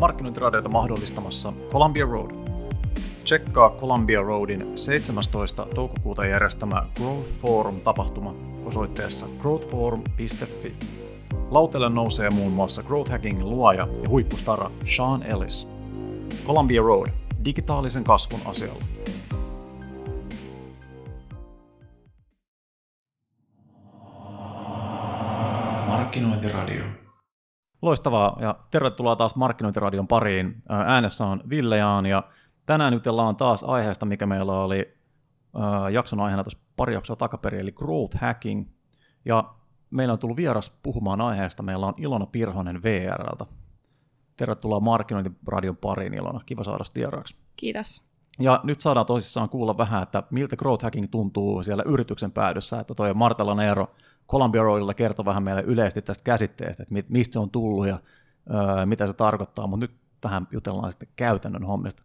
markkinointiradiota mahdollistamassa Columbia Road. Tsekkaa Columbia Roadin 17. toukokuuta järjestämä Growth Forum-tapahtuma osoitteessa growthforum.fi. Lautelle nousee muun muassa Growth Hackingin luoja ja huippustara Sean Ellis. Columbia Road, digitaalisen kasvun asialla. Markkinointiradio. Loistavaa ja tervetuloa taas Markkinointiradion pariin. Äänessä on Ville Jaan ja tänään jutellaan taas aiheesta, mikä meillä oli jakson aiheena tuossa pari jaksoa takaperin, eli growth hacking. Ja meillä on tullut vieras puhumaan aiheesta. Meillä on Ilona Pirhonen VRltä. Tervetuloa Markkinointiradion pariin Ilona, kiva saada vieraaksi. Kiitos. Ja nyt saadaan tosissaan kuulla vähän, että miltä growth hacking tuntuu siellä yrityksen päädyssä, että toi Martella Neero Columbia Roadilla kertoi vähän meille yleisesti tästä käsitteestä, että mistä se on tullut ja öö, mitä se tarkoittaa, mutta nyt vähän jutellaan sitten käytännön hommista.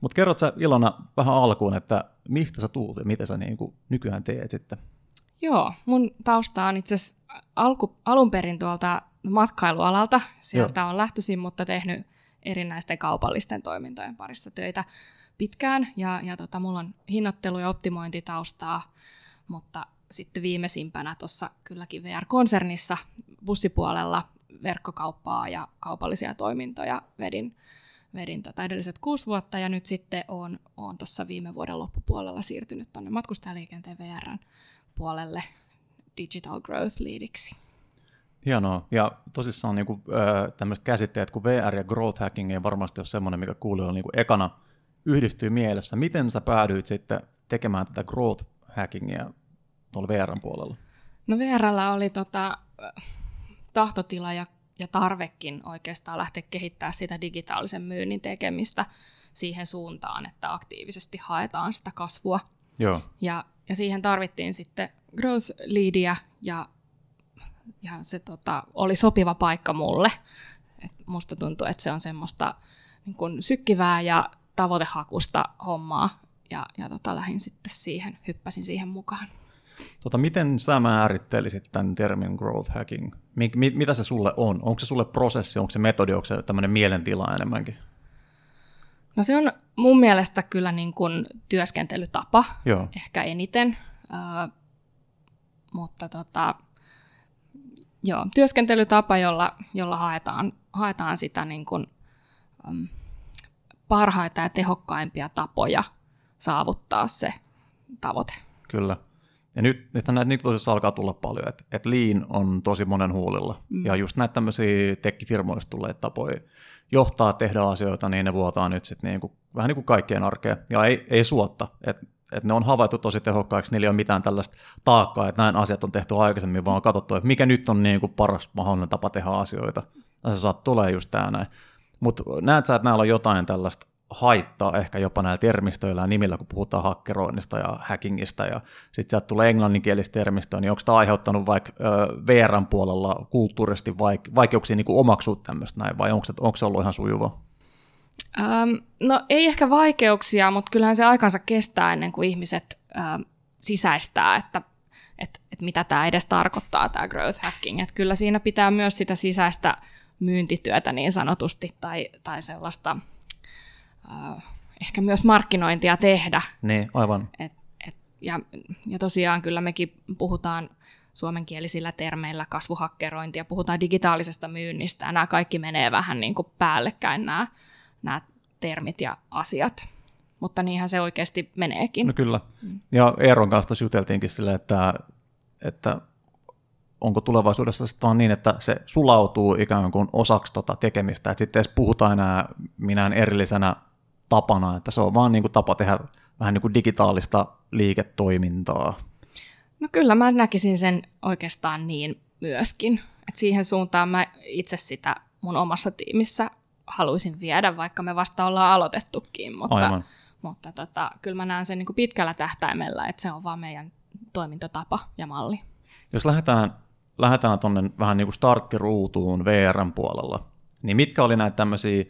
Mutta kerrot sä Ilona vähän alkuun, että mistä sä tuut ja mitä sä niin kuin nykyään teet sitten? Joo, mun tausta on itse asiassa alku, alun perin tuolta matkailualalta. Sieltä Joo. on lähtöisin, mutta tehnyt erinäisten kaupallisten toimintojen parissa töitä pitkään. Ja, ja tota, mulla on hinnoittelu- ja optimointitaustaa, mutta sitten viimeisimpänä tuossa kylläkin VR-konsernissa bussipuolella verkkokauppaa ja kaupallisia toimintoja vedin, vedin tota edelliset kuusi vuotta ja nyt sitten olen, olen tuossa viime vuoden loppupuolella siirtynyt tuonne matkustajaliikenteen VRn puolelle Digital Growth Leadiksi. Hienoa. Ja tosissaan niin kuin, tämmöiset käsitteet kuin VR ja growth hacking ei varmasti ole semmoinen, mikä kuulijoilla niin kuin ekana yhdistyy mielessä. Miten sä päädyit sitten tekemään tätä growth hackingia tuolla VRn puolella? No VRllä oli tota, tahtotila ja, ja tarvekin oikeastaan lähteä kehittämään sitä digitaalisen myynnin tekemistä siihen suuntaan, että aktiivisesti haetaan sitä kasvua. Joo. Ja, ja siihen tarvittiin sitten growth leadia ja, ja se tota, oli sopiva paikka mulle. Et musta tuntuu, että se on semmoista niin kun sykkivää ja tavoitehakusta hommaa ja, ja tota, lähdin sitten siihen, hyppäsin siihen mukaan. Tota, miten sä määrittelisit tämän termin growth hacking? Mit, mit, mitä se sulle on? Onko se sulle prosessi, onko se metodi, onko se tämmöinen mielentila enemmänkin? No se on mun mielestä kyllä niin kuin työskentelytapa Joo. ehkä eniten, uh, mutta tota, joo, työskentelytapa, jolla, jolla haetaan, haetaan sitä niin kuin, um, parhaita ja tehokkaimpia tapoja saavuttaa se tavoite. Kyllä. Ja nyt, nythän näitä tosissaan alkaa tulla paljon, että, että lean on tosi monen huulilla. Mm. Ja just näitä tämmöisiä tekkifirmoista tulee tapoja johtaa, tehdä asioita, niin ne vuotaa nyt sitten niin kuin, vähän niin kuin kaikkien arkeen. Ja ei, ei suotta, että että ne on havaittu tosi tehokkaiksi, niillä ei ole mitään tällaista taakkaa, että näin asiat on tehty aikaisemmin, vaan on katsottu, että mikä nyt on niin kuin paras mahdollinen tapa tehdä asioita. Ja se saat tulee just tämä näin. Mutta näet sä, että näillä on jotain tällaista haittaa ehkä jopa näillä termistöillä ja nimillä, kun puhutaan hakkeroinnista ja hackingista, ja sitten sieltä tulee englanninkielistä termistöä, niin onko tämä aiheuttanut vaikka VRn puolella kulttuurisesti vaik- vaikeuksia niin omaksua tämmöistä näin, vai onko se, onko se ollut ihan sujuva? Um, no ei ehkä vaikeuksia, mutta kyllähän se aikansa kestää ennen kuin ihmiset uh, sisäistää, että et, et mitä tämä edes tarkoittaa, tämä growth hacking. Et kyllä siinä pitää myös sitä sisäistä myyntityötä niin sanotusti tai, tai sellaista äh, ehkä myös markkinointia tehdä. Niin, aivan. Et, et, ja, ja tosiaan kyllä mekin puhutaan suomenkielisillä termeillä kasvuhakkerointia, puhutaan digitaalisesta myynnistä, ja nämä kaikki menee vähän niin kuin päällekkäin nämä, nämä termit ja asiat. Mutta niinhän se oikeasti meneekin. No kyllä. Ja Eeron kanssa juteltiinkin sille, että, että onko tulevaisuudessa vaan niin, että se sulautuu ikään kuin osaksi tota tekemistä, että sitten edes puhutaan enää minään erillisenä tapana, että se on vaan niin kuin tapa tehdä vähän niin kuin digitaalista liiketoimintaa. No kyllä mä näkisin sen oikeastaan niin myöskin. että siihen suuntaan mä itse sitä mun omassa tiimissä haluaisin viedä, vaikka me vasta ollaan aloitettukin, mutta, mutta tota, kyllä mä näen sen niin kuin pitkällä tähtäimellä, että se on vaan meidän toimintatapa ja malli. Jos lähdetään, lähdetään tuonne vähän niin kuin starttiruutuun VRn puolella, niin mitkä oli näitä tämmöisiä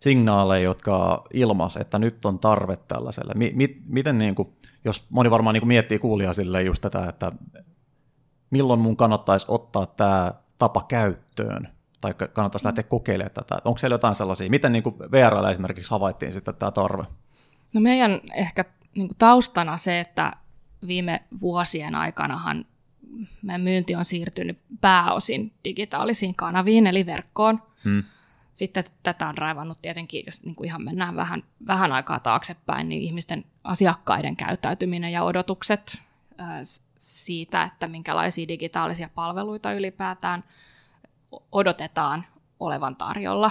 signaaleja, jotka ilmas, että nyt on tarve tällaiselle. Mi- mi- miten niin kuin, jos moni varmaan niin kuin miettii kuulijaa sille just tätä, että milloin mun kannattaisi ottaa tämä tapa käyttöön, tai kannattaisi lähteä kokeilemaan tätä? Onko siellä jotain sellaisia? Miten niin VRL esimerkiksi havaittiin sitten tämä tarve? No meidän ehkä niin kuin taustana se, että viime vuosien aikanahan meidän myynti on siirtynyt pääosin digitaalisiin kanaviin, eli verkkoon. Hmm. Sitten tätä on raivannut tietenkin, jos niin kuin ihan mennään vähän, vähän aikaa taaksepäin, niin ihmisten asiakkaiden käyttäytyminen ja odotukset siitä, että minkälaisia digitaalisia palveluita ylipäätään odotetaan olevan tarjolla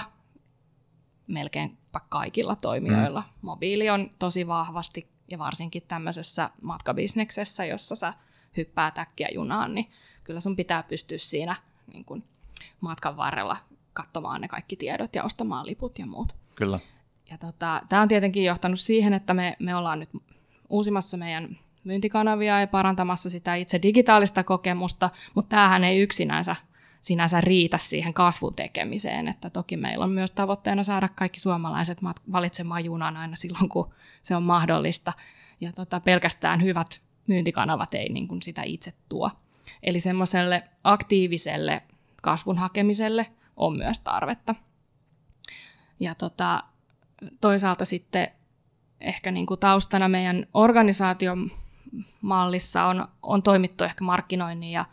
melkein kaikilla toimijoilla. Mm. Mobiili on tosi vahvasti, ja varsinkin tämmöisessä matkabisneksessä, jossa sä hyppää täkkiä junaan, niin kyllä sun pitää pystyä siinä niin kun matkan varrella katsomaan ne kaikki tiedot ja ostamaan liput ja muut. Kyllä. Ja tota, tämä on tietenkin johtanut siihen, että me, me ollaan nyt uusimassa meidän myyntikanavia ja parantamassa sitä itse digitaalista kokemusta, mutta tämähän ei yksinänsä sinänsä riitä siihen kasvun tekemiseen, että toki meillä on myös tavoitteena saada kaikki suomalaiset valitsemaan junan aina silloin, kun se on mahdollista, ja tota, pelkästään hyvät myyntikanavat ei niin kuin sitä itse tuo. Eli semmoiselle aktiiviselle kasvun hakemiselle on myös tarvetta. Ja tota, toisaalta sitten ehkä niin kuin taustana meidän organisaation mallissa on, on toimittu ehkä markkinoinnin ja,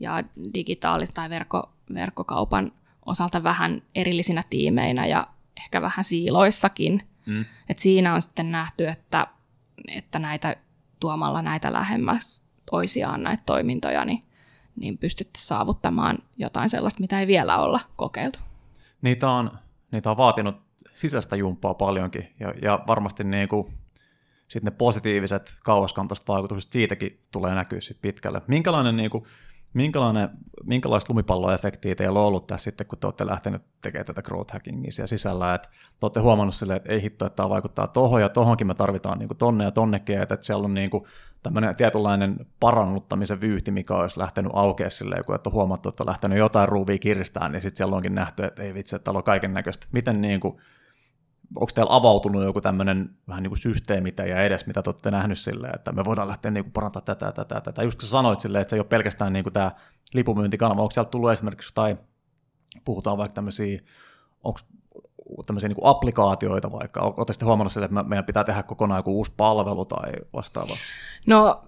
ja digitaalista tai verkko, verkkokaupan osalta vähän erillisinä tiimeinä ja ehkä vähän siiloissakin. Mm. Et siinä on sitten nähty, että, että näitä tuomalla näitä lähemmäs toisiaan näitä toimintoja, niin, niin pystytte saavuttamaan jotain sellaista, mitä ei vielä olla kokeiltu. Niitä on, niitä on vaatinut sisäistä jumppaa paljonkin ja, ja varmasti niin kuin sitten ne positiiviset kauaskantoiset vaikutukset siitäkin tulee näkyä sitten pitkälle. Minkälainen, niin kuin, minkälainen, minkälaista lumipalloefektiä teillä on ollut tässä sitten, kun te olette lähteneet tekemään tätä growth hackingia siellä sisällä, että te olette huomannut silleen, että ei hitto, että tämä vaikuttaa tohon ja tohonkin me tarvitaan niin kuin tonne ja tonnekin, että, siellä on niin kuin tämmöinen tietynlainen parannuttamisen vyyhti, mikä olisi lähtenyt aukeaa silleen, kun että on huomattu, että on lähtenyt jotain ruuvia kiristää, niin sitten siellä onkin nähty, että ei vitsi, että täällä on kaiken näköistä. Miten niin kuin, onko teillä avautunut joku tämmöinen vähän niin kuin systeemi ja edes, mitä te olette nähnyt silleen, että me voidaan lähteä niin kuin parantamaan tätä, tätä, tätä. Just kun sä sanoit silleen, että se ei ole pelkästään niin kuin tämä lipumyyntikanava, onko sieltä tullut esimerkiksi tai puhutaan vaikka tämmöisiä, onko tämmöisiä niin kuin applikaatioita vaikka, olette sitten huomannut sille, että meidän pitää tehdä kokonaan joku uusi palvelu tai vastaava? No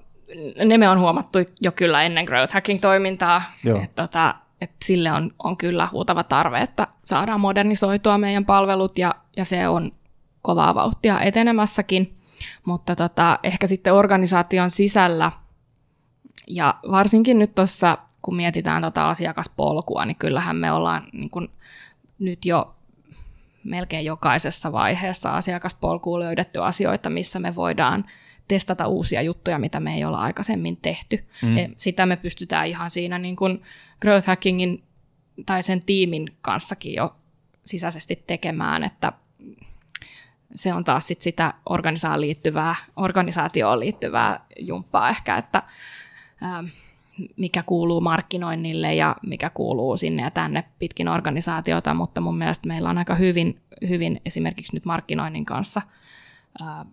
ne me on huomattu jo kyllä ennen growth hacking-toimintaa, että tota, että sille on, on kyllä huutava tarve, että saadaan modernisoitua meidän palvelut ja, ja se on kovaa vauhtia etenemässäkin, mutta tota, ehkä sitten organisaation sisällä ja varsinkin nyt tuossa, kun mietitään tota asiakaspolkua, niin kyllähän me ollaan niin kun nyt jo melkein jokaisessa vaiheessa asiakaspolkuun löydetty asioita, missä me voidaan testata uusia juttuja, mitä me ei olla aikaisemmin tehty. Mm. Sitä me pystytään ihan siinä niin kuin growth hackingin tai sen tiimin kanssakin jo sisäisesti tekemään, että se on taas sit sitä organisaatioon liittyvää, organisaatioon liittyvää jumppaa ehkä, että ähm, mikä kuuluu markkinoinnille ja mikä kuuluu sinne ja tänne pitkin organisaatiota, mutta mun mielestä meillä on aika hyvin, hyvin esimerkiksi nyt markkinoinnin kanssa äh,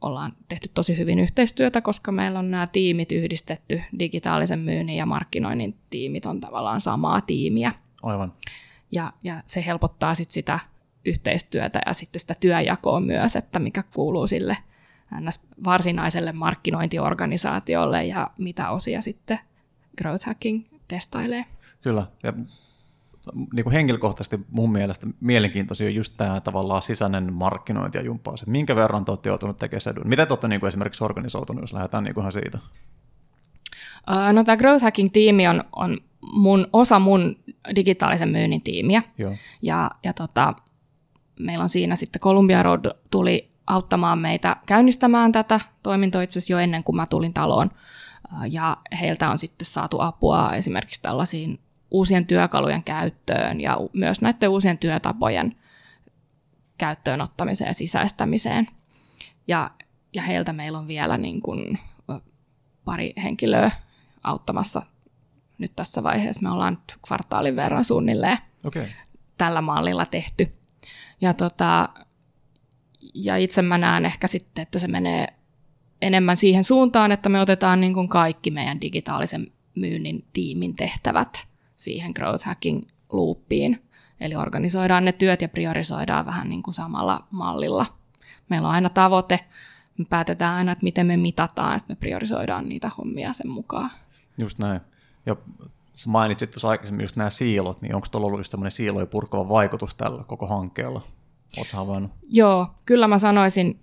ollaan tehty tosi hyvin yhteistyötä, koska meillä on nämä tiimit yhdistetty, digitaalisen myynnin ja markkinoinnin tiimit on tavallaan samaa tiimiä. Aivan. Ja, ja se helpottaa sit sitä yhteistyötä ja sitten sitä työjakoa myös, että mikä kuuluu sille varsinaiselle markkinointiorganisaatiolle ja mitä osia sitten growth hacking testailee. Kyllä, ja niin kuin henkilökohtaisesti mun mielestä mielenkiintoisia on just tämä tavallaan sisäinen markkinointi ja jumppaus. Minkä verran te olette joutuneet tekemään sedun? Miten te olette niin kuin esimerkiksi organisoitunut, jos lähdetään niin kuin ihan siitä? no tämä Growth Hacking-tiimi on, on mun, osa mun digitaalisen myynnin tiimiä. Joo. Ja, ja tota, meillä on siinä sitten Columbia Road tuli auttamaan meitä käynnistämään tätä toimintoa itse asiassa jo ennen kuin mä tulin taloon. Ja heiltä on sitten saatu apua esimerkiksi tällaisiin uusien työkalujen käyttöön ja myös näiden uusien työtapojen käyttöön ottamiseen ja sisäistämiseen. Ja, ja heiltä meillä on vielä niin kuin pari henkilöä auttamassa nyt tässä vaiheessa. Me ollaan nyt kvartaalin verran suunnilleen okay. tällä mallilla tehty. Ja, tota, ja itse mä näen ehkä sitten, että se menee enemmän siihen suuntaan, että me otetaan niin kuin kaikki meidän digitaalisen myynnin tiimin tehtävät siihen growth hacking luuppiin. Eli organisoidaan ne työt ja priorisoidaan vähän niin kuin samalla mallilla. Meillä on aina tavoite, me päätetään aina, että miten me mitataan, ja sitten me priorisoidaan niitä hommia sen mukaan. Just näin. Ja sä mainitsit tuossa aikaisemmin just nämä siilot, niin onko tuolla ollut just tämmöinen siiloja purkava vaikutus tällä koko hankkeella? Oletko havainnut? Joo, kyllä mä sanoisin,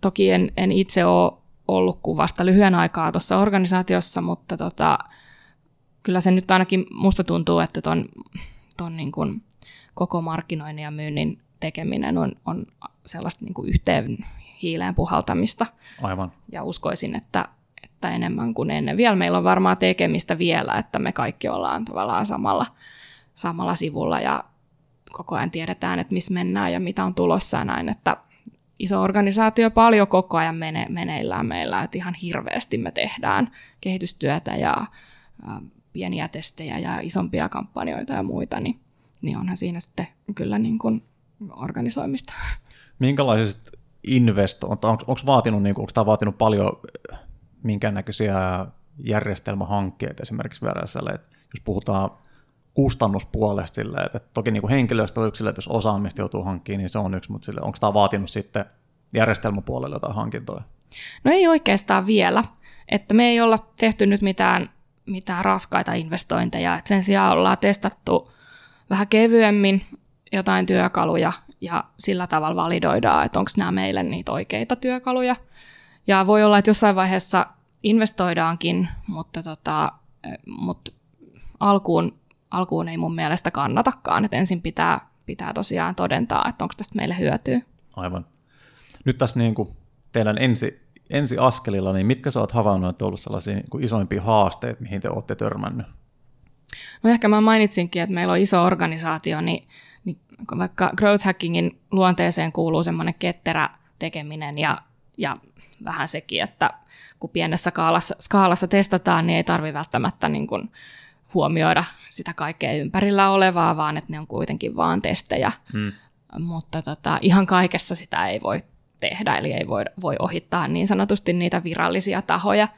toki en, en itse ole ollut kuvasta lyhyen aikaa tuossa organisaatiossa, mutta tota, kyllä se nyt ainakin musta tuntuu, että ton, ton niin kuin koko markkinoinnin ja myynnin tekeminen on, on sellaista niin kuin yhteen hiileen puhaltamista. Aivan. Ja uskoisin, että, että enemmän kuin ennen. Vielä meillä on varmaan tekemistä vielä, että me kaikki ollaan tavallaan samalla, samalla sivulla ja koko ajan tiedetään, että missä mennään ja mitä on tulossa ja näin, että iso organisaatio paljon koko ajan mene, meneillään meillä, että ihan hirveästi me tehdään kehitystyötä ja ä, pieniä testejä ja isompia kampanjoita ja muita, niin, niin onhan siinä sitten kyllä niin kuin organisoimista. Minkälaiset investoinnit, onko, onko, vaatinut, niin kuin, onko tämä vaatinut paljon minkäännäköisiä järjestelmähankkeita esimerkiksi VRSL, että jos puhutaan kustannuspuolesta sille, että toki niin kuin henkilöstö on yksilö, jos osaamista joutuu hankkimaan, niin se on yksi, mutta sille, onko tämä vaatinut sitten järjestelmäpuolelle jotain hankintoja? No ei oikeastaan vielä, että me ei olla tehty nyt mitään, mitään raskaita investointeja, että sen sijaan ollaan testattu vähän kevyemmin jotain työkaluja ja sillä tavalla validoidaan, että onko nämä meille niitä oikeita työkaluja. Ja voi olla, että jossain vaiheessa investoidaankin, mutta, tota, mutta alkuun alkuun ei mun mielestä kannatakaan, että ensin pitää, pitää tosiaan todentaa, että onko tästä meille hyötyä. Aivan. Nyt tässä niin kuin teidän ensi, ensi askelilla, niin mitkä sä oot havainnut, että on ollut sellaisia niin kuin isoimpia haasteita, mihin te olette törmännyt? No ehkä mä mainitsinkin, että meillä on iso organisaatio, niin, niin vaikka growth hackingin luonteeseen kuuluu semmoinen ketterä tekeminen ja, ja vähän sekin, että kun pienessä skaalassa, skaalassa testataan, niin ei tarvi välttämättä niin kuin huomioida sitä kaikkea ympärillä olevaa, vaan että ne on kuitenkin vaan testejä. Hmm. Mutta tota, ihan kaikessa sitä ei voi tehdä, eli ei voi, voi ohittaa niin sanotusti niitä virallisia tahoja.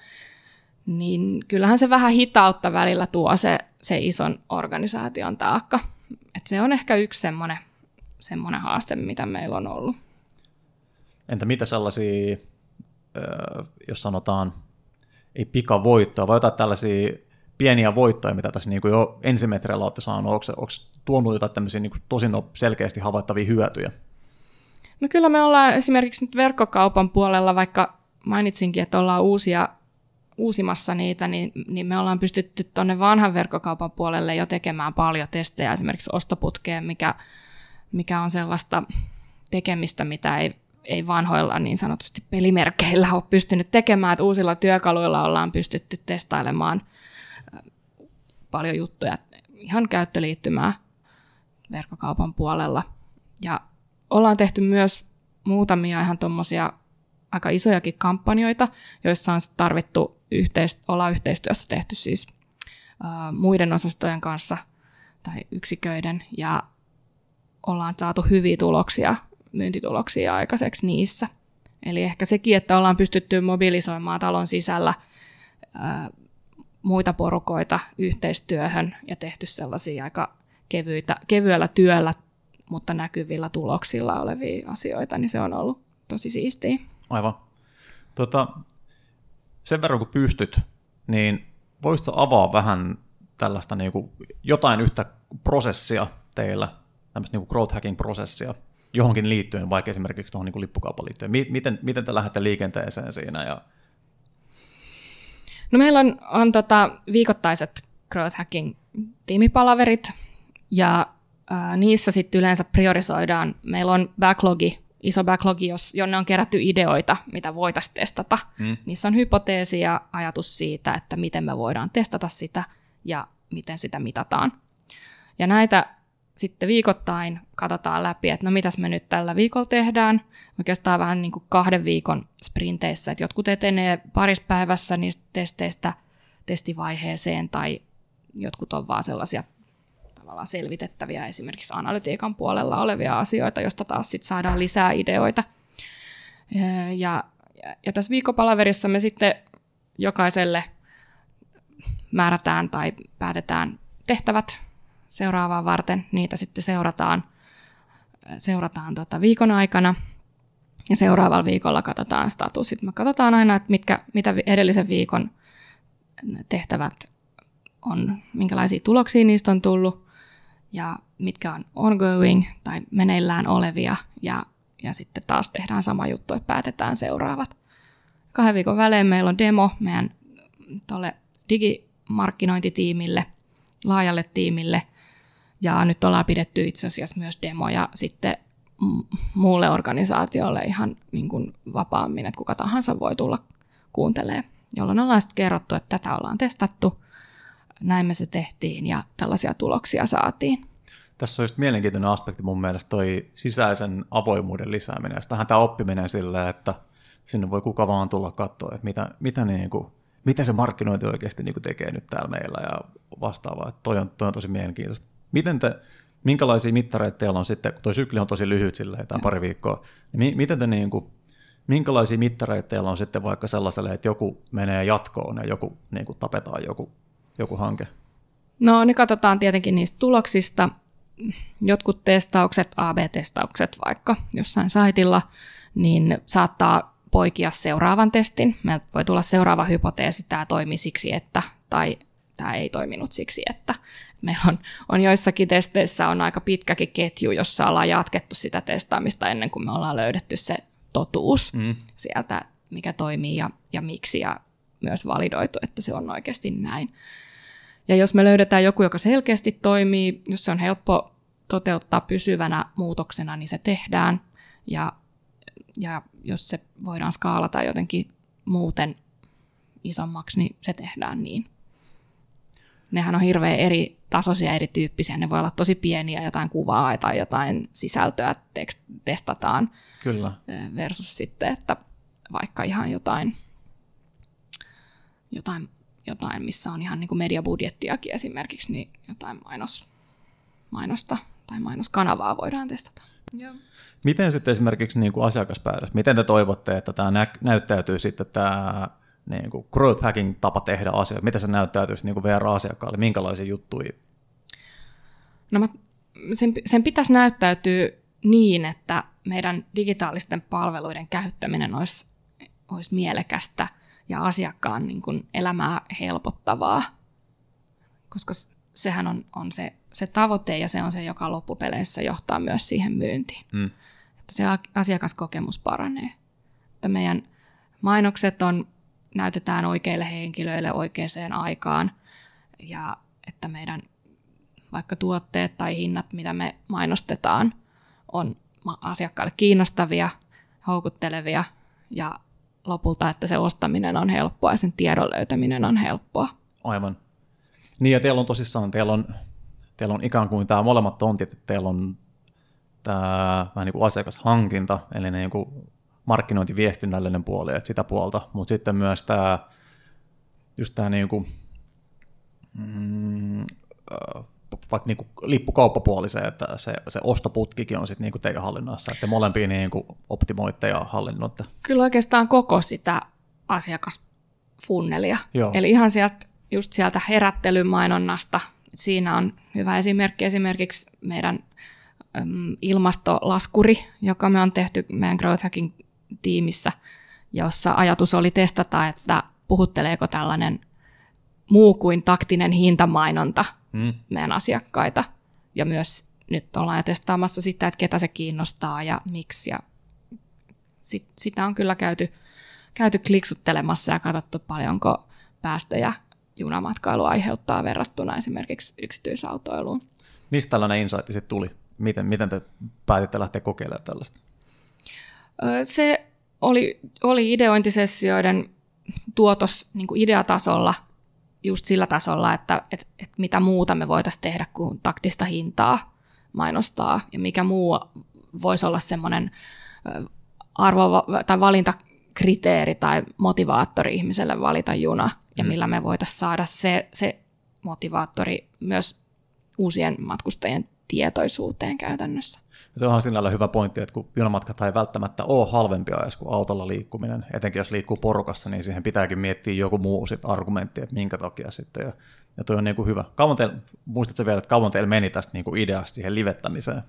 Niin kyllähän se vähän hitautta välillä tuo se, se ison organisaation taakka. Et se on ehkä yksi semmoinen, semmoinen haaste, mitä meillä on ollut. Entä mitä sellaisia, jos sanotaan, ei pikavoittoa, vai jotain tällaisia pieniä voittoja, mitä tässä niin kuin jo ensimetreillä olette saanut? Onko, onko tuonut jotain tämmöisiä niin kuin tosi selkeästi havaittavia hyötyjä? No kyllä me ollaan esimerkiksi nyt verkkokaupan puolella, vaikka mainitsinkin, että ollaan uusia, uusimassa niitä, niin, niin me ollaan pystytty tuonne vanhan verkkokaupan puolelle jo tekemään paljon testejä esimerkiksi ostoputkeen, mikä, mikä on sellaista tekemistä, mitä ei, ei vanhoilla niin sanotusti pelimerkeillä ole pystynyt tekemään, että uusilla työkaluilla ollaan pystytty testailemaan – paljon juttuja, ihan käyttöliittymää verkkokaupan puolella. Ja ollaan tehty myös muutamia ihan tuommoisia aika isojakin kampanjoita, joissa on tarvittu yhteist- olla yhteistyössä tehty siis ä, muiden osastojen kanssa tai yksiköiden, ja ollaan saatu hyviä tuloksia, myyntituloksia aikaiseksi niissä. Eli ehkä sekin, että ollaan pystytty mobilisoimaan talon sisällä ä, muita porukoita yhteistyöhön ja tehty sellaisia aika kevyitä, kevyellä työllä, mutta näkyvillä tuloksilla olevia asioita, niin se on ollut tosi siistiä. Aivan. Tota, sen verran kun pystyt, niin voisitko avaa vähän tällaista niin kuin, jotain yhtä prosessia teillä, tämmöistä niin kuin growth hacking prosessia, johonkin liittyen, vaikka esimerkiksi tuohon niin lippukaupan liittyen. Miten, miten te lähdette liikenteeseen siinä ja No meillä on, on tota viikoittaiset growth hacking tiimipalaverit ja ää, niissä sitten yleensä priorisoidaan. Meillä on backlogi, iso backlogi, jos, jonne on kerätty ideoita, mitä voitaisiin testata. Mm. Niissä on hypoteesi ja ajatus siitä, että miten me voidaan testata sitä ja miten sitä mitataan. Ja näitä sitten viikoittain katsotaan läpi, että no mitäs me nyt tällä viikolla tehdään. Oikeastaan vähän niin kuin kahden viikon sprinteissä, että jotkut etenee parissa päivässä niistä testeistä testivaiheeseen tai jotkut on vaan sellaisia tavallaan selvitettäviä esimerkiksi analytiikan puolella olevia asioita, josta taas sitten saadaan lisää ideoita. Ja, ja, ja tässä viikopalaverissa me sitten jokaiselle määrätään tai päätetään tehtävät seuraavaa varten. Niitä sitten seurataan, seurataan tota viikon aikana ja seuraavalla viikolla katsotaan statusit. Me katsotaan aina, että mitkä, mitä edellisen viikon tehtävät on, minkälaisia tuloksia niistä on tullut ja mitkä on ongoing tai meneillään olevia. Ja, ja sitten taas tehdään sama juttu, että päätetään seuraavat. Kahden viikon välein meillä on demo meidän tuolle digimarkkinointitiimille, laajalle tiimille. Ja nyt ollaan pidetty itse asiassa myös demoja sitten muulle organisaatiolle ihan niin kuin vapaammin, että kuka tahansa voi tulla kuuntelemaan, jolloin ollaan sitten kerrottu, että tätä ollaan testattu, näin me se tehtiin ja tällaisia tuloksia saatiin. Tässä on just mielenkiintoinen aspekti mun mielestä toi sisäisen avoimuuden lisääminen. Tähän tämä oppiminen silleen, että sinne voi kuka vaan tulla katsoa, että mitä, mitä, niin kuin, mitä se markkinointi oikeasti niin kuin tekee nyt täällä meillä ja vastaavaa. Että toi, on, toi on tosi mielenkiintoista. Miten te, minkälaisia mittareita teillä on sitten, kun tuo sykli on tosi lyhyt silleen, tai pari viikkoa, niin miten te niin kuin, minkälaisia mittareita teillä on sitten vaikka sellaiselle, että joku menee jatkoon ja joku niin kuin tapetaan joku, joku hanke? No ne katsotaan tietenkin niistä tuloksista. Jotkut testaukset, AB-testaukset vaikka jossain saitilla, niin saattaa poikia seuraavan testin. Meiltä voi tulla seuraava hypoteesi, tämä toimi siksi, että, tai tämä ei toiminut siksi, että meillä on, on joissakin testeissä on aika pitkäkin ketju, jossa ollaan jatkettu sitä testaamista ennen kuin me ollaan löydetty se totuus mm. sieltä, mikä toimii ja, ja miksi, ja myös validoitu, että se on oikeasti näin. Ja jos me löydetään joku, joka selkeästi toimii, jos se on helppo toteuttaa pysyvänä muutoksena, niin se tehdään. Ja, ja jos se voidaan skaalata jotenkin muuten isommaksi, niin se tehdään niin nehän on hirveän eri tasoisia, erityyppisiä. Ne voi olla tosi pieniä, jotain kuvaa tai jotain sisältöä tekst- testataan. Kyllä. Versus sitten, että vaikka ihan jotain, jotain, jotain missä on ihan niin kuin mediabudjettiakin esimerkiksi, niin jotain mainos, mainosta tai mainoskanavaa voidaan testata. Joo. Miten sitten esimerkiksi niin kuin asiakaspäätös, miten te toivotte, että tämä nä- näyttäytyy sitten tämä niin kuin growth hacking tapa tehdä asioita? Miten se näyttäytyisi niin kuin VR-asiakkaalle? Minkälaisia juttuja? No mä, sen, sen pitäisi näyttäytyä niin, että meidän digitaalisten palveluiden käyttäminen olisi, olisi mielekästä ja asiakkaan niin kuin elämää helpottavaa, koska sehän on, on se, se tavoite ja se on se, joka loppupeleissä johtaa myös siihen myyntiin. Mm. Että se asiakaskokemus paranee. Että meidän mainokset on näytetään oikeille henkilöille oikeaan aikaan ja että meidän vaikka tuotteet tai hinnat, mitä me mainostetaan, on asiakkaille kiinnostavia, houkuttelevia ja lopulta, että se ostaminen on helppoa ja sen tiedon löytäminen on helppoa. Aivan. Niin ja teillä on tosissaan, teillä on, teillä on ikään kuin tämä molemmat tontit, että teillä on tämä vähän niin kuin asiakashankinta, eli niin kuin markkinointiviestinnällinen puoli, että sitä puolta, mutta sitten myös tämä, just tämä niin kuin, mm, vaikka niin kuin lippukauppapuoli se, että se, se ostoputkikin on sitten niin teidän hallinnassa, että molempia niin kuin optimoitte ja hallinnoitte. Kyllä oikeastaan koko sitä asiakasfunnelia. Joo. Eli ihan sieltä, just sieltä herättelymainonnasta, siinä on hyvä esimerkki esimerkiksi meidän ilmastolaskuri, joka me on tehty meidän Growth Hacking tiimissä, jossa ajatus oli testata, että puhutteleeko tällainen muu kuin taktinen hintamainonta mm. meidän asiakkaita. Ja myös nyt ollaan testaamassa sitä, että ketä se kiinnostaa ja miksi. Ja sit, sitä on kyllä käyty, käyty kliksuttelemassa ja katsottu paljonko päästöjä junamatkailu aiheuttaa verrattuna esimerkiksi yksityisautoiluun. Mistä tällainen insight sitten tuli? Miten, miten te päätitte lähteä kokeilemaan tällaista? Se oli, oli ideointisessioiden tuotos niin kuin ideatasolla just sillä tasolla, että et, et mitä muuta me voitaisiin tehdä kuin taktista hintaa mainostaa ja mikä muu voisi olla semmoinen arvo- tai valintakriteeri tai motivaattori ihmiselle valita juna ja mm. millä me voitaisiin saada se, se motivaattori myös uusien matkustajien tietoisuuteen käytännössä. Ja on sinällä hyvä pointti, että kun junamatkat ei välttämättä ole halvempia edes kuin autolla liikkuminen, etenkin jos liikkuu porukassa, niin siihen pitääkin miettiä joku muu sit argumentti, että minkä takia sitten. Ja Ja toi on niin kuin hyvä. Kauan teillä, muistatko vielä, että kauan teillä meni tästä niin kuin ideasta siihen livettämiseen?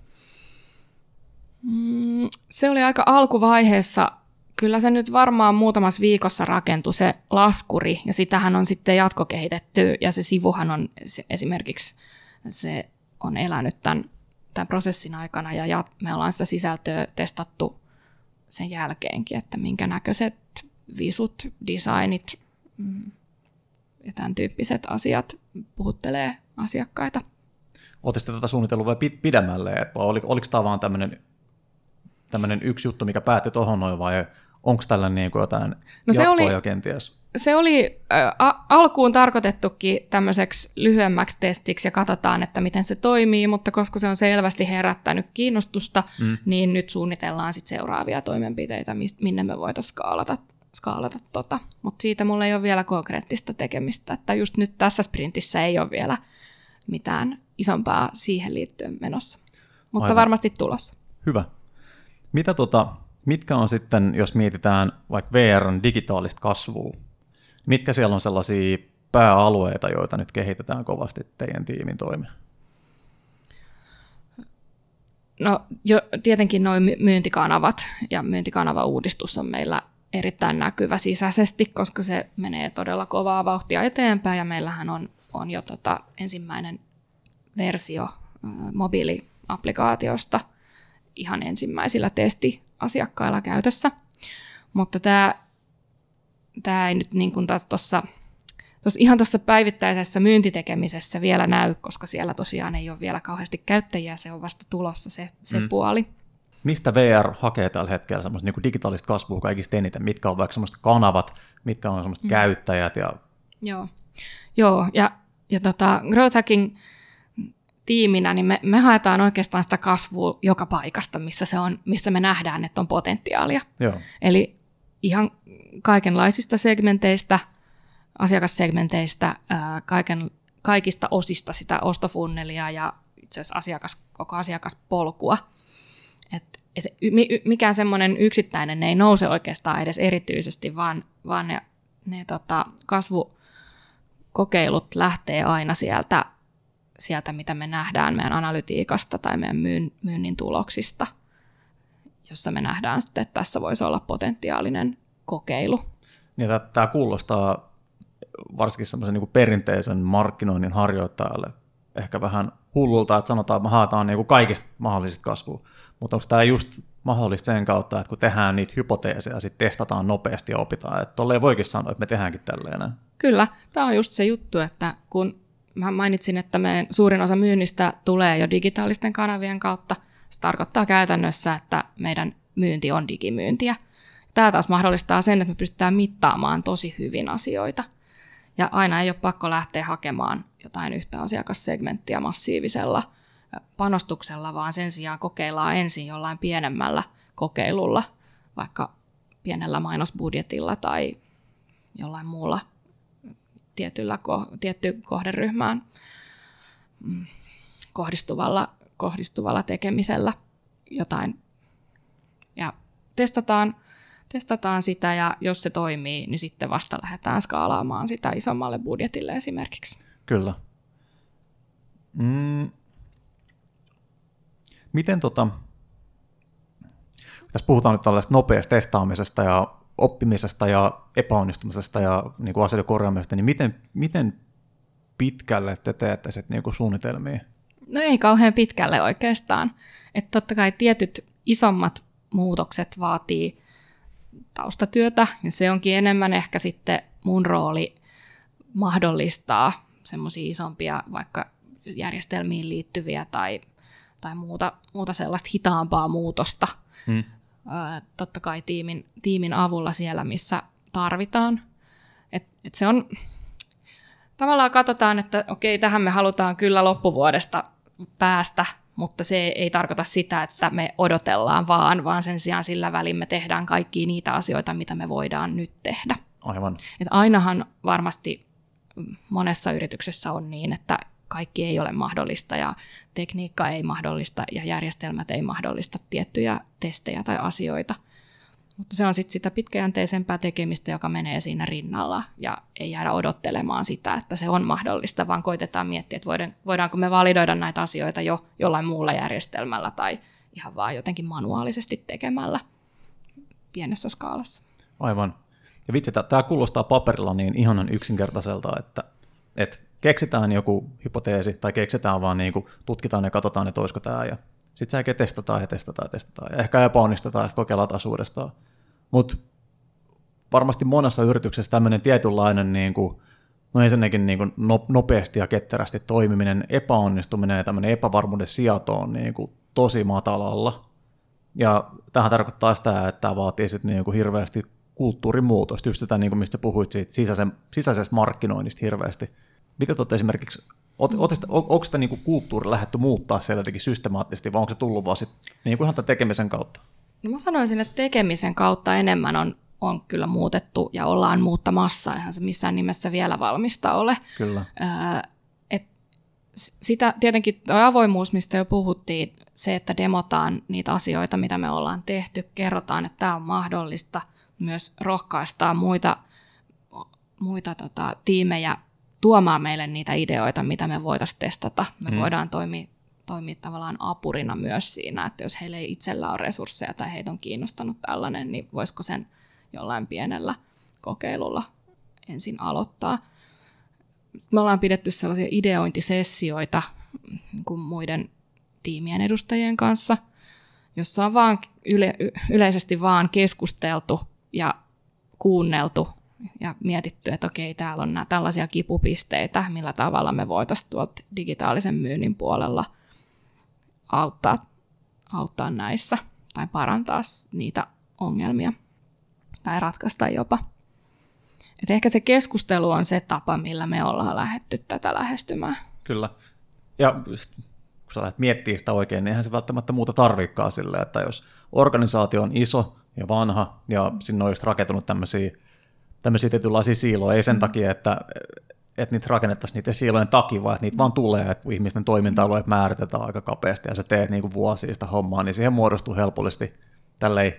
Mm, se oli aika alkuvaiheessa. Kyllä se nyt varmaan muutamassa viikossa rakentui se laskuri, ja sitähän on sitten jatkokehitetty, ja se sivuhan on esimerkiksi, se on elänyt tämän, tämän prosessin aikana, ja me ollaan sitä sisältöä testattu sen jälkeenkin, että minkä näköiset visut, designit mm, ja tämän tyyppiset asiat puhuttelee asiakkaita. Oletteko tätä suunnitellut vai pidemmälle, oliko, oliko tämä vaan tämmöinen, tämmöinen yksi juttu, mikä päättyi tuohon noin, vai onko tällä niin kuin jotain no se oli, jo kenties? Se oli äh, alkuun tarkoitettukin tämmöiseksi lyhyemmäksi testiksi ja katsotaan, että miten se toimii, mutta koska se on selvästi herättänyt kiinnostusta, mm. niin nyt suunnitellaan sit seuraavia toimenpiteitä, minne me voitaisiin skaalata skaalata tota. Mutta siitä mulla ei ole vielä konkreettista tekemistä, että just nyt tässä sprintissä ei ole vielä mitään isompaa siihen liittyen menossa. Mutta Aivan. varmasti tulossa. Hyvä. Mitä tota, mitkä on sitten, jos mietitään vaikka VRn digitaalista kasvua, mitkä siellä on sellaisia pääalueita, joita nyt kehitetään kovasti teidän tiimin toimeen? No jo, tietenkin noin myyntikanavat ja myyntikanava-uudistus on meillä erittäin näkyvä sisäisesti, koska se menee todella kovaa vauhtia eteenpäin ja meillähän on, on jo tota ensimmäinen versio mobiiliaplikaatiosta ihan ensimmäisillä testiasiakkailla käytössä. Mutta tämä, tämä ei nyt niin kuin tuossa ihan tuossa päivittäisessä myyntitekemisessä vielä näy, koska siellä tosiaan ei ole vielä kauheasti käyttäjiä, se on vasta tulossa se, se mm. puoli mistä VR hakee tällä hetkellä semmoista niin digitaalista kasvua kaikista eniten? Mitkä on vaikka semmoista kanavat, mitkä on semmoista mm. käyttäjät? Ja... Joo, Joo ja, ja tota, Growth Hacking tiiminä, niin me, me haetaan oikeastaan sitä kasvua joka paikasta, missä, se on, missä me nähdään, että on potentiaalia. Joo. Eli ihan kaikenlaisista segmenteistä, asiakassegmenteistä, ää, kaiken, kaikista osista sitä ostofunnelia ja itse asiassa asiakas, koko asiakaspolkua – et, et mikään semmoinen yksittäinen ei nouse oikeastaan edes erityisesti, vaan, vaan ne, ne tota, kasvukokeilut lähtee aina sieltä, sieltä, mitä me nähdään meidän analytiikasta tai meidän myyn, myynnin tuloksista, jossa me nähdään sitten, että tässä voisi olla potentiaalinen kokeilu. Niin, tämä kuulostaa varsinkin semmoisen niin perinteisen markkinoinnin harjoittajalle ehkä vähän hullulta, että sanotaan, että me haetaan niin kuin kaikista mahdollisista kasvua. Mutta onko tämä just mahdollista sen kautta, että kun tehdään niitä hypoteeseja, sitten testataan nopeasti ja opitaan. Että tolleen voikin sanoa, että me tehdäänkin tälleen. Kyllä, tämä on just se juttu, että kun mä mainitsin, että meidän suurin osa myynnistä tulee jo digitaalisten kanavien kautta, se tarkoittaa käytännössä, että meidän myynti on digimyyntiä. Tämä taas mahdollistaa sen, että me pystytään mittaamaan tosi hyvin asioita. Ja aina ei ole pakko lähteä hakemaan jotain yhtä asiakassegmenttiä massiivisella panostuksella, vaan sen sijaan kokeillaan ensin jollain pienemmällä kokeilulla, vaikka pienellä mainosbudjetilla tai jollain muulla tietyllä, tietty kohderyhmään mm, kohdistuvalla, kohdistuvalla tekemisellä jotain. Ja testataan, testataan sitä ja jos se toimii, niin sitten vasta lähdetään skaalaamaan sitä isommalle budjetille esimerkiksi. Kyllä. Mm, Miten tota, tässä puhutaan nyt tällaista nopeasta testaamisesta ja oppimisesta ja epäonnistumisesta ja niin kuin asioiden korjaamisesta, niin miten, miten pitkälle te teette sitten niin suunnitelmia? No ei kauhean pitkälle oikeastaan. Että totta kai tietyt isommat muutokset vaatii taustatyötä, ja se onkin enemmän ehkä sitten mun rooli mahdollistaa semmoisia isompia vaikka järjestelmiin liittyviä tai tai muuta, muuta sellaista hitaampaa muutosta. Hmm. Totta kai tiimin, tiimin avulla siellä, missä tarvitaan. Et, et se on, tavallaan katsotaan, että okei, tähän me halutaan kyllä loppuvuodesta päästä, mutta se ei tarkoita sitä, että me odotellaan vaan, vaan sen sijaan sillä välin me tehdään kaikki niitä asioita, mitä me voidaan nyt tehdä. Aivan. Et ainahan varmasti monessa yrityksessä on niin, että kaikki ei ole mahdollista ja tekniikka ei mahdollista ja järjestelmät ei mahdollista tiettyjä testejä tai asioita. Mutta se on sitten sitä pitkäjänteisempää tekemistä, joka menee siinä rinnalla ja ei jäädä odottelemaan sitä, että se on mahdollista, vaan koitetaan miettiä, että voidaanko me validoida näitä asioita jo jollain muulla järjestelmällä tai ihan vaan jotenkin manuaalisesti tekemällä pienessä skaalassa. Aivan. Ja vitsi, tämä kuulostaa paperilla niin ihanan yksinkertaiselta, että, että keksitään joku hypoteesi tai keksitään vaan niin kuin, tutkitaan ja katsotaan, että olisiko tämä ja sitten sen jälkeen testataan ja testataan ja testataan ja ehkä epäonnistetaan ja sitten kokeillaan taas uudestaan. Mutta varmasti monessa yrityksessä tämmöinen tietynlainen niin kuin, no ensinnäkin niin kuin nopeasti ja ketterästi toimiminen, epäonnistuminen ja tämmöinen epävarmuuden sijato on niin kuin tosi matalalla. Ja tähän tarkoittaa sitä, että tämä vaatii sitten niin kuin hirveästi kulttuurimuutosta, just sitä, niin kuin mistä puhuit siitä sisäisen, sisäisestä markkinoinnista hirveästi. Miten te esimerkiksi, on, onko sitä niin kuin kulttuuri lähdetty muuttaa siellä jotenkin systemaattisesti, vai onko se tullut vaan sit, niin kuin ihan tämän tekemisen kautta? No mä sanoisin, että tekemisen kautta enemmän on, on kyllä muutettu ja ollaan muuttamassa, eihän se missään nimessä vielä valmista ole. Kyllä. Öö, et sitä tietenkin tuo avoimuus, mistä jo puhuttiin, se, että demotaan niitä asioita, mitä me ollaan tehty, kerrotaan, että tämä on mahdollista, myös rohkaistaan muita, muita tota, tiimejä tuomaan meille niitä ideoita, mitä me voitaisiin testata. Me hmm. voidaan toimia, toimia tavallaan apurina myös siinä, että jos heillä ei itsellä ole resursseja tai heitä on kiinnostanut tällainen, niin voisiko sen jollain pienellä kokeilulla ensin aloittaa. Sitten me ollaan pidetty sellaisia ideointisessioita niin kuin muiden tiimien edustajien kanssa, jossa on vaan yle, yleisesti vaan keskusteltu ja kuunneltu ja mietitty, että okei, täällä on nämä tällaisia kipupisteitä, millä tavalla me voitaisiin tuolta digitaalisen myynnin puolella auttaa, auttaa näissä tai parantaa niitä ongelmia tai ratkaista jopa. Et ehkä se keskustelu on se tapa, millä me ollaan lähetty tätä lähestymään. Kyllä. Ja kun sä lähdet miettimään sitä oikein, niin eihän se välttämättä muuta tarvikkaa sille, että jos organisaatio on iso ja vanha ja sinne on just rakentunut tämmöisiä tämmöisiä tietynlaisia siiloja, ei sen mm. takia, että, että niitä rakennettaisiin niiden siilojen takia, vaan että niitä vaan tulee, että ihmisten toiminta-alueet määritetään aika kapeasti ja sä teet niin kuin vuosia sitä hommaa, niin siihen muodostuu helpollisesti tälleen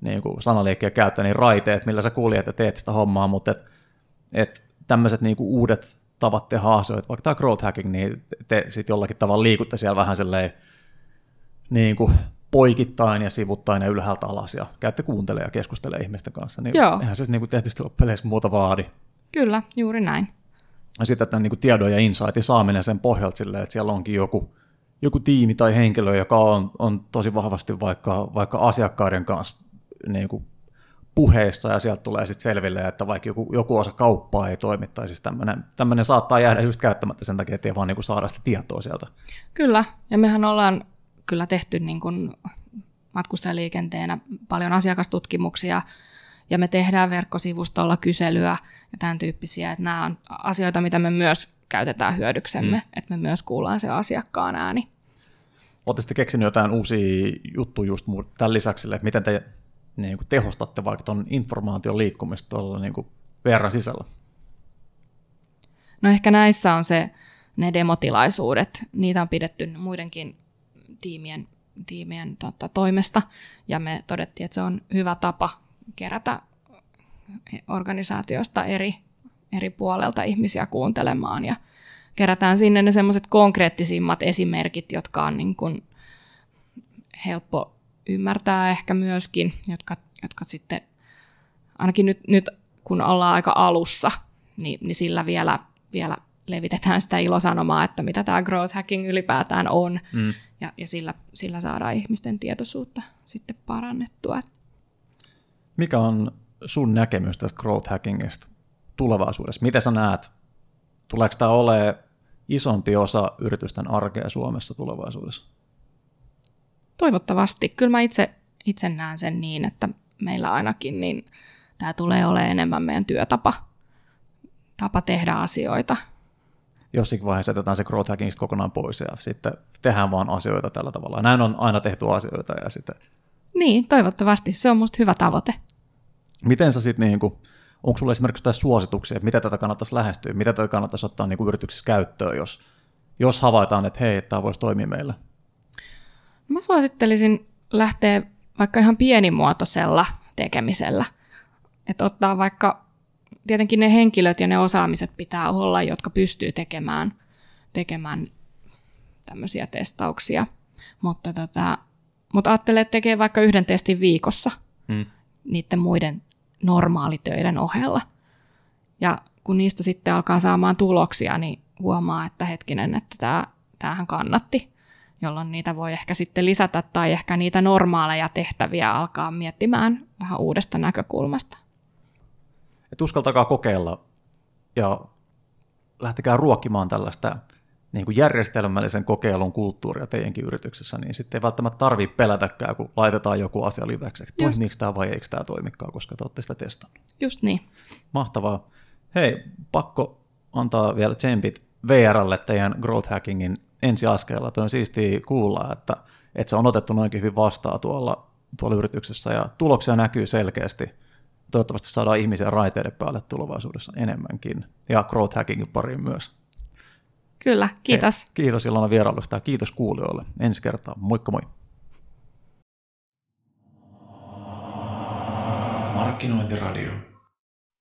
niin kuin sanaliikkeä käyttää niin raiteet, millä sä kuljet ja teet sitä hommaa, mutta et, et tämmöiset niin kuin uudet tavat tehdä asioita, vaikka tämä growth hacking, niin te sitten jollakin tavalla liikutte siellä vähän silleen niin kuin poikittain ja sivuttain ja ylhäältä alas ja käytte kuuntelemaan ja keskustelemaan ihmisten kanssa. Niin Joo. Eihän se niin kuin tietysti loppujen muuta vaadi. Kyllä, juuri näin. Ja sitten tämän niin kuin tiedon ja insightin saaminen sen pohjalta silleen, että siellä onkin joku, joku tiimi tai henkilö, joka on, on tosi vahvasti vaikka, vaikka asiakkaiden kanssa niin kuin puheissa ja sieltä tulee sitten selville, että vaikka joku, joku osa kauppaa ei toimi, tai siis tämmöinen, tämmöinen saattaa jäädä just käyttämättä sen takia, että ei vaan niin kuin saada sitä tietoa sieltä. Kyllä, ja mehän ollaan kyllä tehty niin kuin matkustajaliikenteenä paljon asiakastutkimuksia ja me tehdään verkkosivustolla kyselyä ja tämän tyyppisiä, että nämä on asioita, mitä me myös käytetään hyödyksemme, mm. että me myös kuullaan se asiakkaan ääni. Oletteko keksinyt jotain uusia juttuja just tämän lisäksi, että miten te niin kuin tehostatte vaikka tuon informaation liikkumista tuolla niin kuin verran sisällä? No ehkä näissä on se, ne demotilaisuudet, niitä on pidetty muidenkin tiimien, tiimien tota, toimesta, ja me todettiin, että se on hyvä tapa kerätä organisaatiosta eri, eri puolelta ihmisiä kuuntelemaan, ja kerätään sinne ne semmoiset konkreettisimmat esimerkit, jotka on niin kuin helppo ymmärtää ehkä myöskin, jotka, jotka sitten ainakin nyt, nyt kun ollaan aika alussa, niin, niin sillä vielä, vielä levitetään sitä ilosanomaa, että mitä tämä growth hacking ylipäätään on, mm. ja, ja sillä, sillä saadaan ihmisten tietoisuutta sitten parannettua. Mikä on sun näkemys tästä growth hackingista tulevaisuudessa? Miten sä näet, tuleeko tämä olemaan isompi osa yritysten arkea Suomessa tulevaisuudessa? Toivottavasti. Kyllä mä itse, itse näen sen niin, että meillä ainakin niin tämä tulee olemaan enemmän meidän työtapa tapa tehdä asioita – jossakin vaiheessa jätetään se growth hackingista kokonaan pois ja sitten tehdään vaan asioita tällä tavalla. Näin on aina tehty asioita ja sitten... Niin, toivottavasti. Se on musta hyvä tavoite. Miten sä sitten, niin onko sulla esimerkiksi jotain suosituksia, että mitä tätä kannattaisi lähestyä, mitä tätä kannattaisi ottaa niin kuin yrityksissä käyttöön, jos, jos havaitaan, että hei, tämä voisi toimia meillä? Mä suosittelisin lähteä vaikka ihan pienimuotoisella tekemisellä. Että ottaa vaikka, tietenkin ne henkilöt ja ne osaamiset pitää olla, jotka pystyy tekemään, tekemään tämmöisiä testauksia. Mutta, tota, mutta ajattelee, että tekee vaikka yhden testin viikossa mm. niiden muiden normaalitöiden ohella. Ja kun niistä sitten alkaa saamaan tuloksia, niin huomaa, että hetkinen, että tämä, tämähän kannatti, jolloin niitä voi ehkä sitten lisätä tai ehkä niitä normaaleja tehtäviä alkaa miettimään vähän uudesta näkökulmasta. Et uskaltakaa kokeilla ja lähtekää ruokkimaan tällaista niin kuin järjestelmällisen kokeilun kulttuuria teidänkin yrityksessä, niin sitten ei välttämättä tarvitse pelätäkään, kun laitetaan joku asia liveksi, että toimiiko tämä vai eikö tämä toimikaan, koska te olette sitä testannut. Just niin. Mahtavaa. Hei, pakko antaa vielä tsempit VRlle teidän growth hackingin ensiaskeella. Tuo on siistiä kuulla, että, että se on otettu noinkin hyvin vastaan tuolla, tuolla yrityksessä ja tuloksia näkyy selkeästi. Toivottavasti saadaan ihmisiä raiteiden päälle tulevaisuudessa enemmänkin ja growth hackingin pariin myös. Kyllä, kiitos. Hei, kiitos Ilona vierailusta ja kiitos kuulijoille. Ensi kertaa. Moikka moi. Markkinointiradio.